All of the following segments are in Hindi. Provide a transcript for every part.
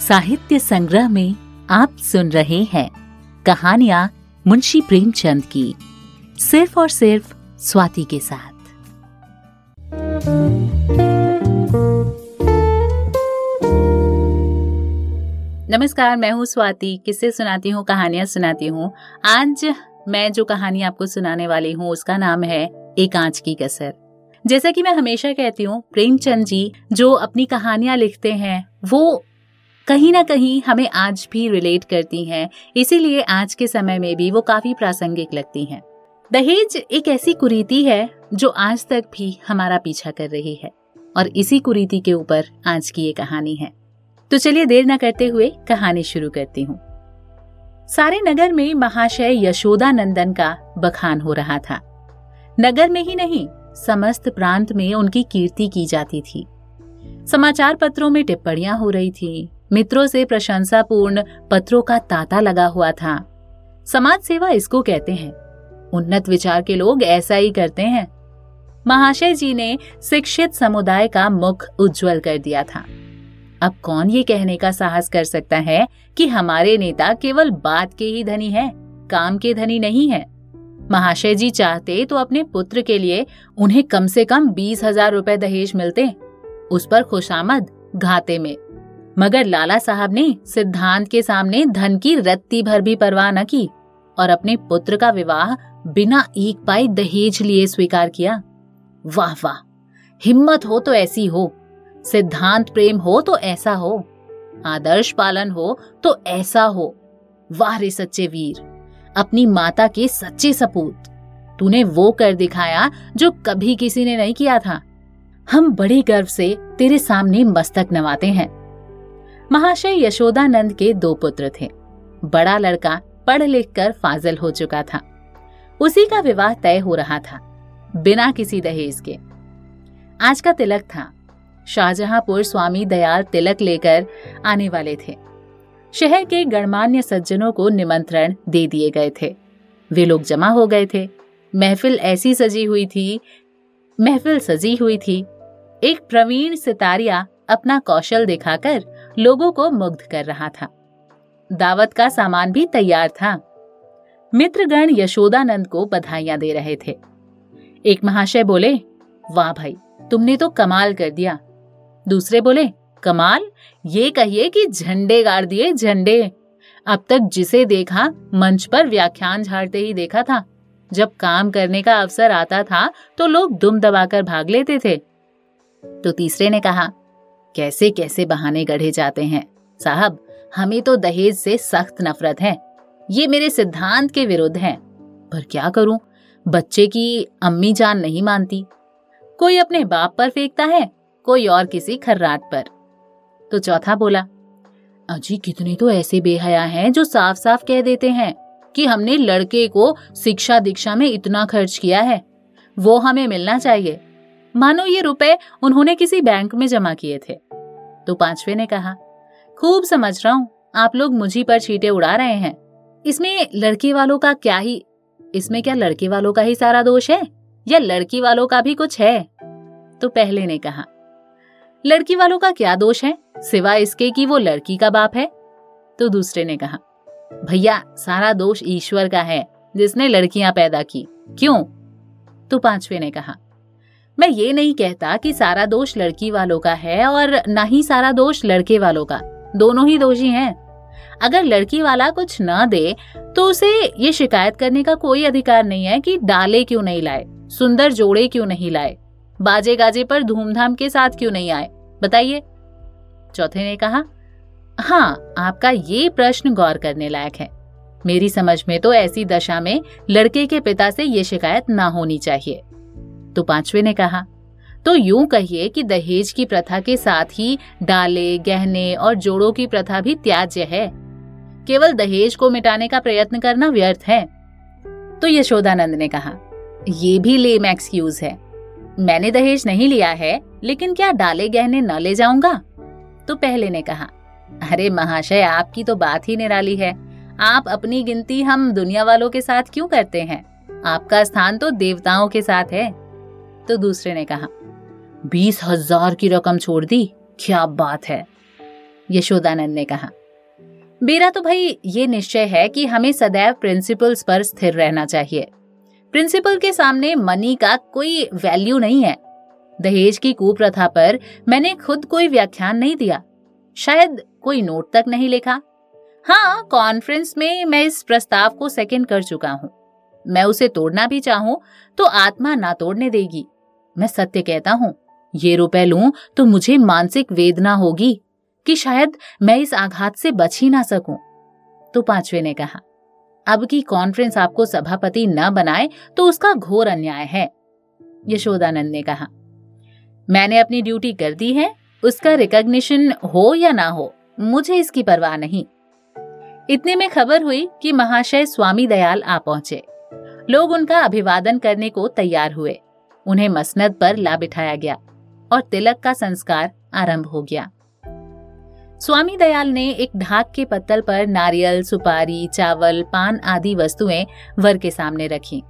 साहित्य संग्रह में आप सुन रहे हैं कहानियाँ मुंशी प्रेमचंद की, सिर्फ़ और सिर्फ़ स्वाति के साथ। नमस्कार, मैं हूँ स्वाति। किससे सुनाती हूँ, कहानियाँ सुनाती हूँ। आज मैं जो कहानी आपको सुनाने वाली हूँ, उसका नाम है एक आँच की कसर। जैसा कि मैं हमेशा कहती हूँ, प्रेमचंद जी, जो अपनी कहानियाँ लिखते हैं, वो कहीं ना कहीं हमें आज भी रिलेट करती हैं। इसीलिए आज के समय में भी वो काफ़ी प्रासंगिक लगती हैं। दहेज एक ऐसी कुरीति है, जो आज तक भी हमारा पीछा कर रही है। और इसी कुरीति के ऊपर आज की ये कहानी है। तो चलिए देर न करते हुए कहानी शुरू करती हूँ। सारे नगर में महाशय यशोदा नंदन का बखान हो रहा था। नगर में ही नहीं समस्त प्रांत में उनकी कीर्ति की जाती थी। समाचार पत्रों में टिप्पणियाँ हो रही थी। मित्रों से प्रशंसापूर्ण पत्रों का तांता लगा हुआ था। समाज सेवा इसको कहते हैं। उन्नत विचार के लोग ऐसा ही करते हैं। महाशय जी ने शिक्षित समुदाय का मुख उज्जवल कर दिया था। अब कौन ये कहने का साहस कर सकता है कि हमारे नेता केवल बात के ही धनी हैं, काम के धनी नहीं है? महाशय जी चाहते तो अपने पुत्र के लिए उन्हें कम से कम बीस हज़ार रूपए दहेज मिलते, उस पर खुशामद घाते में। मगर लाला साहब ने सिद्धांत के सामने धन की रत्ती भर भी परवाह न की और अपने पुत्र का विवाह बिना एक पाई दहेज लिए स्वीकार किया। वाह वाह, हिम्मत हो तो ऐसी हो, सिद्धांत प्रेम हो तो ऐसा हो, आदर्श पालन हो तो ऐसा हो, वाह रे सच्चे वीर। अपनी माता के सच्चे सपूत। तूने वो कर दिखाया जो कभी किसी ने नहीं किया था। हम बड़े गर्व से तेरे सामने मस्तक नवाते हैं। महाशय यशोदानंद के दो पुत्र थे। बड़ा लड़का पढ़ लिख कर फाजल हो चुका था। उसी का विवाह तय हो रहा था, बिना किसी दहेज के। आज का तिलक था। शाहजहांपुर स्वामी दयाल तिलक लेकर आने वाले थे। शहर के गणमान्य सज्जनों को निमंत्रण दे दिए गए थे। वे लोग जमा हो गए थे। महफिल ऐसी सजी हुई थी, महफिल सजी हुई थी। एक प्रवीण सितारिया अपना कौशल दिखाकर लोगों को मुग्ध कर रहा था। दावत का सामान भी तैयार था। मित्रगण यशोदानंद को बधाइयाँ दे रहे थे। एक महाशय बोले, वाह भाई, तुमने तो कमाल कर दिया। दूसरे बोले, कमाल? ये कहिए कि झंडे गाड़ दिए झंडे। अब तक जिसे देखा, मंच पर व्याख्यान झाड़ते ही देखा था। जब काम करने का अवसर आता था तो लोग दुम दबाकर भाग लेते थे। तो तीसरे ने कहा, कैसे कैसे बहाने गढ़े जाते हैं? साहब, हमें तो दहेज से सख्त नफरत है। ये मेरे सिद्धांत के विरुद्ध है। पर क्या करूँ? बच्चे की अम्मी जान नहीं मानती। कोई अपने बाप पर फेंकता है? कोई और किसी खर्राट पर। तो चौथा बोला, अजी, कितने तो ऐसे बेहया हैं जो साफ़ साफ़ कह देते हैं कि हमने लड़के को शिक्षा दीक्षा में इतना खर्च किया है। वो हमें मिलना चाहिए। मानो ये रुपए उन्होंने किसी बैंक में जमा किए थे। तो पांचवे ने कहा, खूब समझ रहा हूँ, आप लोग मुझी पर छीटे उड़ा रहे हैं। इसमें लड़के वालों का क्या ही, इसमें क्या लड़के वालों का ही सारा दोष है? या लड़की वालों का भी कुछ है? तो पहले ने कहा, लड़की वालों का क्या दोष है? सिवाय इसके कि वो लड़की का बाप है? तो दूसरे ने कहा, भैया, सारा दोष ईश्वर का है, जिसने लड़कियाँ पैदा की। क्यों? तो पांचवे ने कहा, मैं ये नहीं कहता कि सारा दोष लड़की वालों का है और ना ही सारा दोष लड़के वालों का। दोनों ही दोषी हैं। अगर लड़की वाला कुछ न दे तो उसे ये शिकायत करने का कोई अधिकार नहीं है कि डाले क्यों नहीं लाए, सुंदर जोड़े क्यों नहीं लाए बाजे गाजे पर धूमधाम के साथ क्यों नहीं आए। बताइए चौथे ने कहा हाँ आपका ये प्रश्न गौर करने लायक है। मेरी समझ में तो ऐसी दशा में लड़के के पिता से ये शिकायत ना होनी चाहिए। तो पांचवे ने कहा तो यूँ कहिए कि दहेज की प्रथा के साथ ही डाले, गहने और जोड़ों की प्रथा भी त्याज्य है। केवल दहेज को मिटाने का प्रयत्न करना व्यर्थ है। तो यशोदानंद ने कहा, ये भी लेम एक्सक्यूज है। मैंने दहेज नहीं लिया है, लेकिन क्या डाले, गहने न ले जाऊँगा? तो पहले ने कहा, अरे महाशय, आपकी तो बात ही निराली है। आप अपनी गिनती हम दुनिया वालों के साथ क्यों करते हैं? आपका स्थान तो देवताओं के साथ है। तो दूसरे ने कहा, बीस हज़ार की रकम छोड़ दी, क्या बात है? यशोदानंद ने कहा, मेरा तो भाई ये निश्चय है कि हमें सदैव प्रिंसिपल्स पर स्थिर रहना चाहिए। प्रिंसिपल के सामने मनी का कोई वैल्यू नहीं है। दहेज की कुप्रथा पर मैंने खुद कोई व्याख्यान नहीं दिया। शायद कोई नोट तक नहीं लिखा। हाँ कॉन्फ्रेंस में मैं इस प्रस्ताव को सेकंड कर चुका हूँ। मैं उसे तोड़ना भी चाहूँ तो आत्मा ना तोड़ने देगी। मैं सत्य कहता हूँ, ये रुपए लूँ तो मुझे मानसिक वेदना होगी कि शायद मैं इस आघात से बच ही ना सकूँ। तो पांचवे ने कहा, अब की कॉन्फ्रेंस आपको सभापति न बनाए तो उसका घोर अन्याय है। यशोदानंद ने कहा मैंने अपनी ड्यूटी कर दी है, उसका रिकॉग्निशन हो या ना हो, मुझे इसकी परवाह नहीं। इतने में खबर हुई कि महाशय स्वामी दयाल आ पहुँचे। लोग उनका अभिवादन करने को तैयार हुए। उन्हें मसनद पर ला बिठाया गया और तिलक का संस्कार आरंभ हो गया। स्वामी दयाल ने एक ढाक के पत्तल पर नारियल, सुपारी, चावल, पान आदि वस्तुएँ वर के सामने रखी।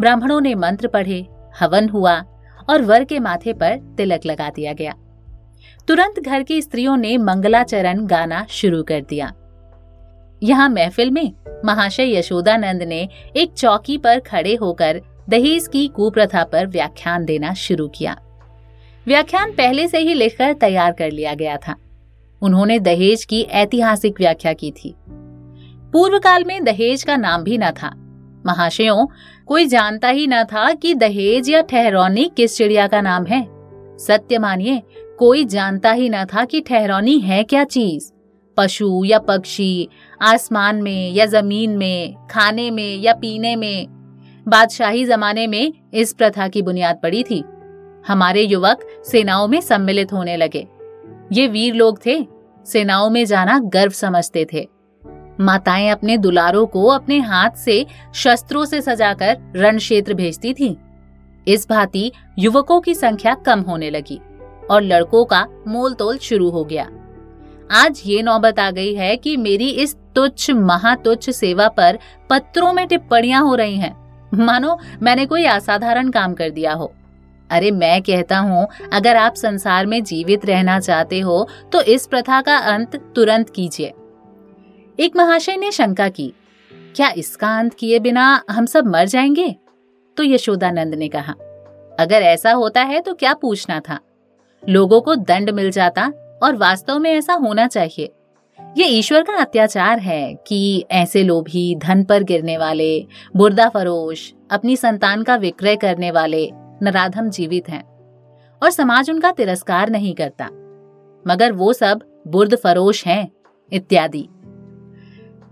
ब्राह्मणों ने मंत्र पढ़े, हवन हुआ और वर के माथे पर तिलक लगा दिया गया। तुरंत घर की स्त्रियों ने मंगलाचरण गाना शुरू कर दिया। यहाँ महफिल में महाशय यशोदानंद ने एक चौकी पर खड़े होकर दहेज की कुप्रथा पर व्याख्यान देना शुरू किया। व्याख्यान पहले से ही लिखकर तैयार कर लिया गया था। उन्होंने दहेज की ऐतिहासिक व्याख्या की थी। पूर्व काल में दहेज का नाम भी न था। महाशयों, कोई जानता ही न था कि दहेज या ठहरौनी किस चिड़िया का नाम है। सत्य मानिए, कोई जानता ही न था कि ठहरौनी है क्या चीज़। पशु या पक्षी, आसमान में या ज़मीन में, खाने में या पीने में। बादशाही जमाने में इस प्रथा की बुनियाद पड़ी थी। हमारे युवक सेनाओं में सम्मिलित होने लगे। ये वीर लोग थे, सेनाओं में जाना गर्व समझते थे। माताएँ अपने दुलारों को अपने हाथ से शस्त्रों से सजाकर रण क्षेत्र भेजती थीं। इस भांति युवकों की संख्या कम होने लगी और लड़कों का मोल तोल शुरू हो गया। आज ये नौबत आ गई है कि मेरी इस तुच्छ, महातुच्छ सेवा पर पत्रों में टिप्पणियाँ हो रही हैं। मानो मैंने कोई असाधारण काम कर दिया हो। अरे मैं कहता हूँ, अगर आप संसार में जीवित रहना चाहते हो तो इस प्रथा का अंत तुरंत कीजिए। एक महाशय ने शंका की, क्या इसका अंत किए बिना हम सब मर जाएँगे? तो यशोदानंद ने कहा, अगर ऐसा होता है तो क्या पूछना था? लोगों को दंड मिल जाता और वास्तव में ऐसा होना चाहिए। ये ईश्वर का अत्याचार है कि ऐसे लोभी धन पर गिरने वाले, बुर्दा फरोश, अपनी संतान का विक्रय करने वाले नराधम जीवित हैं और समाज उनका तिरस्कार नहीं करता। मगर वो सब बुर्द फरोश हैं, इत्यादि।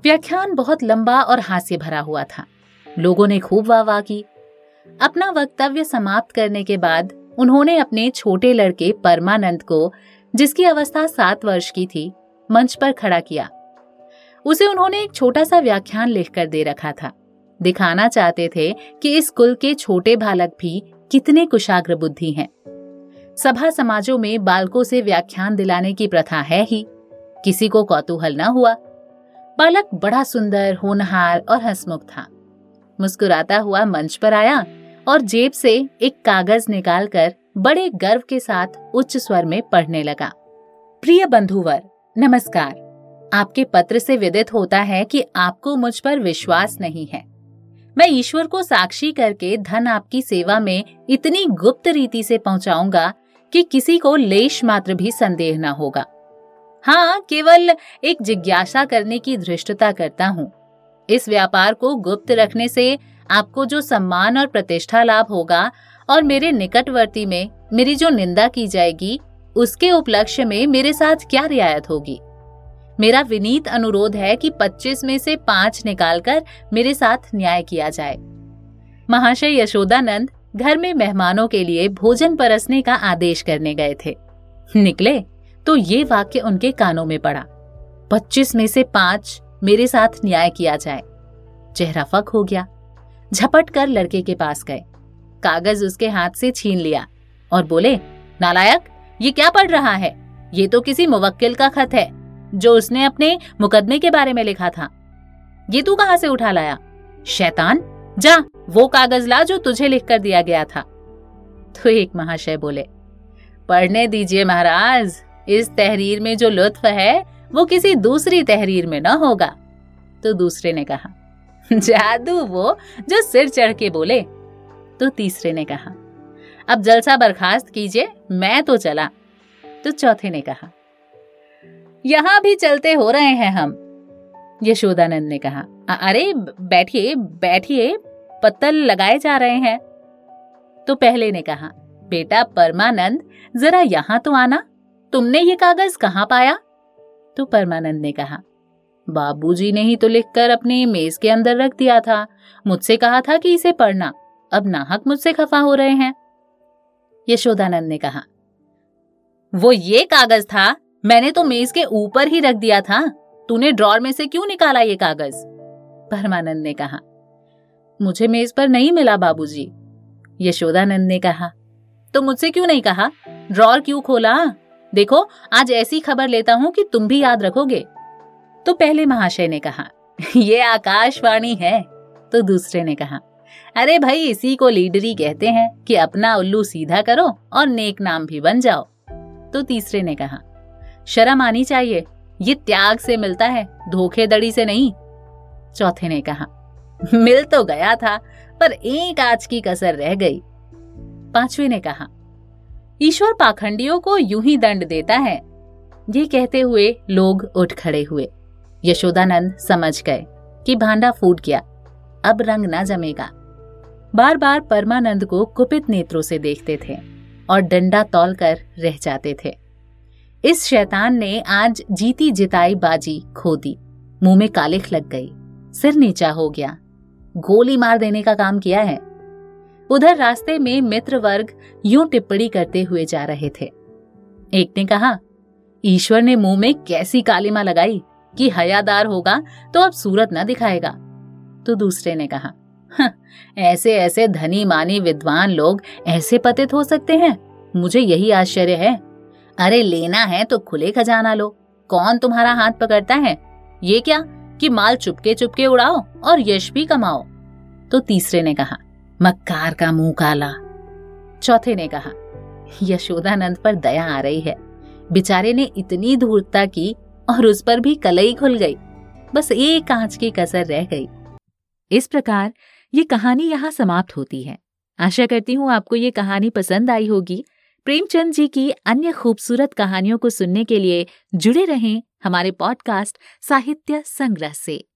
व्याख्यान बहुत लंबा और हास्य भरा हुआ था। लोगों ने खूब वाह वाह की। अपना वक्तव्य समाप्त करने के बाद उन्होंने अपने छोटे लड़के परमानंद को, जिसकी अवस्था सात वर्ष की थी, मंच पर खड़ा किया। उसे उन्होंने एक छोटा सा व्याख्यान लिखकर दे रखा था। दिखाना चाहते थे कि इस कुल के छोटे बालक भी कितने कुशाग्र बुद्धि हैं। सभा समाजों में बालकों से व्याख्यान दिलाने की प्रथा है ही। किसी को कौतूहल न हुआ। बालक बड़ा सुंदर, होनहार और हंसमुख था। मुस्कुराता हुआ मंच पर आया और जेब से एक कागज़ निकालकर बड़े गर्व के साथ उच्च स्वर में पढ़ने लगा। प्रिय बंधुवर, नमस्कार। आपके पत्र से विदित होता है कि आपको मुझ पर विश्वास नहीं है। मैं ईश्वर को साक्षी करके धन आपकी सेवा में इतनी गुप्त रीति से पहुंचाऊँगा कि किसी को लेश मात्र भी संदेह न होगा। हाँ केवल एक जिज्ञासा करने की धृष्टता करता हूँ। इस व्यापार को गुप्त रखने से आपको जो सम्मान और प्रतिष्ठा लाभ होगा और मेरे निकटवर्ती में मेरी जो निंदा की जाएगी, उसके उपलक्ष्य में मेरे साथ क्या रियायत होगी? मेरा विनीत अनुरोध है कि 25 में से पाँच निकालकर मेरे साथ न्याय किया जाए। महाशय यशोदानंद घर में मेहमानों के लिए भोजन परसने का आदेश करने गए थे। निकले? तो ये वाक्य उनके कानों में पड़ा। पच्चीस में से पाँच मेरे साथ न्याय किया जाए। चेहरा फक हो गया। झपट कर लड़के के पास गए। कागज़ उसके हाथ से छीन लिया और बोले, नालायक, ये क्या पढ़ रहा है? ये तो किसी मुवक्किल का खत है, जो उसने अपने मुकदमे के बारे में लिखा था। ये तू कहाँ से उठा लाया? शैतान? जा, वो कागज़ ला जो तुझे लिख कर दिया गया था। तो एक महाशय बोले, पढ़ने दीजिए महाराज इस तहरीर में जो लुत्फ है, वो किसी दूसरी तहरीर में न होगा। तो दूसरे ने कहा, जादू वो जो सिर चढ़ के बोले। तो तीसरे ने कहा, अब जलसा बर्खास्त कीजिए, मैं तो चला। तो चौथे ने कहा, यहाँ भी चलते हो रहे हैं हम। यशोदानंद ने कहा अरे, बैठिए बैठिए, पत्तल लगाए जा रहे हैं। तो पहले ने कहा, बेटा परमानंद, जरा यहाँ तो आना। तुमने ये कागज़ कहाँ पाया? तो परमानंद ने कहा, बाबूजी ने ही तो लिखकर अपनी मेज के अंदर रख दिया था। मुझसे कहा था कि इसे पढ़ना। अब नाहक मुझसे खफा हो रहे हैं। यशोदानंद ने कहा, वो ये कागज़ था, मैंने तो मेज के ऊपर ही रख दिया था। तूने ड्रॉर में से क्यों निकाला ये कागज़? परमानंद ने कहा, मुझे मेज पर नहीं मिला बाबूजी। यशोदानंद ने कहा तो मुझसे क्यों नहीं कहा? ड्रॉर क्यों खोला? देखो, आज ऐसी खबर लेता हूँ कि तुम भी याद रखोगे। तो पहले महाशय ने कहा, ये आकाशवाणी है। तो दूसरे ने कहा, अरे भाई, इसी को लीडरी कहते हैं कि अपना उल्लू सीधा करो और नेक नाम भी बन जाओ। तो तीसरे ने कहा, शर्म आनी चाहिए, ये त्याग से मिलता है, धोखेधड़ी से नहीं। चौथे ने कहा, मिल तो गया था, पर एक आज की कसर रह गई। पांचवे ने कहा ईश्वर पाखंडियों को यूँ ही दंड देता है। ये कहते हुए लोग उठ खड़े हुए। यशोदानंद समझ गए कि भांडा फूट गया। अब रंग ना जमेगा। बार बार परमानंद को कुपित नेत्रों से देखते थे और डंडा तोलकर रह जाते थे। इस शैतान ने आज जीती जिताई बाजी खो दी। मुँह में कालिख लग गई। सिर नीचा हो गया। गोली मार देने का काम किया है। उधर रास्ते में मित्र वर्ग यूँ टिप्पणी करते हुए जा रहे थे। एक ने कहा, ईश्वर ने मुँह में कैसी कालिमा लगाई कि हयादार होगा तो अब सूरत न दिखाएगा? तो दूसरे ने कहा ऐसे ऐसे धनी मानी विद्वान लोग ऐसे पतित हो सकते हैं। मुझे यही आश्चर्य है। अरे, लेना है तो खुले खजाना लो। कौन तुम्हारा हाथ पकड़ता है? ये क्या कि माल चुपके चुपके उड़ाओ और यश भी कमाओ? तो तीसरे ने कहा मक्कार का मुँह काला। चौथे ने कहा, यशोदानंद पर दया आ रही है। बेचारे ने इतनी धूर्तता की और उस पर भी कलई खुल गई। बस एक कांच की कसर रह गई। इस प्रकार ये कहानी यहाँ समाप्त होती है। आशा करती हूँ आपको ये कहानी पसंद आई होगी। प्रेमचंद जी की अन्य खूबसूरत कहानियों को सुनने के लिए जुड़े रहें हमारे पॉडकास्ट साहित्य संग्रह से।